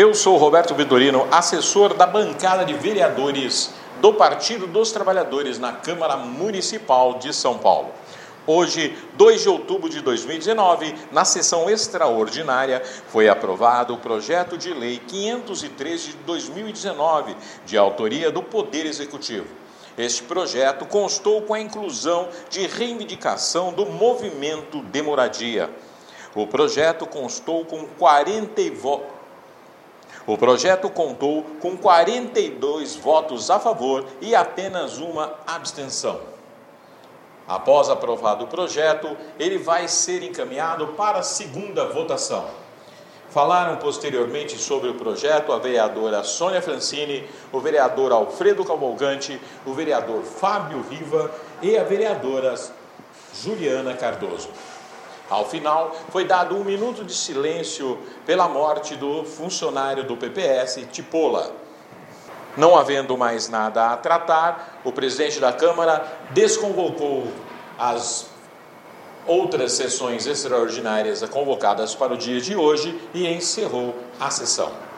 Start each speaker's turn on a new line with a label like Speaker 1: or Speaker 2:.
Speaker 1: Eu sou Roberto Vitorino, assessor da bancada de vereadores do Partido dos Trabalhadores na Câmara Municipal de São Paulo. Hoje, 2 de outubro de 2019, na sessão extraordinária, foi aprovado o projeto de lei 503 de 2019, de autoria do Poder Executivo. Este projeto constou com a inclusão de reivindicação do movimento de moradia. O projeto constou com 40 votos o projeto contou com 42 votos a favor e apenas uma abstenção. Após aprovado o projeto, ele vai ser encaminhado para a segunda votação. Falaram posteriormente sobre o projeto a vereadora Sônia Francini, o vereador Alfredo Cavalgante, o vereador Fábio Riva e a vereadora Juliana Cardoso. Ao final, foi dado um minuto de silêncio pela morte do funcionário do PPS, Tipola. Não havendo mais nada a tratar, o presidente da Câmara desconvocou as outras sessões extraordinárias convocadas para o dia de hoje e encerrou a sessão.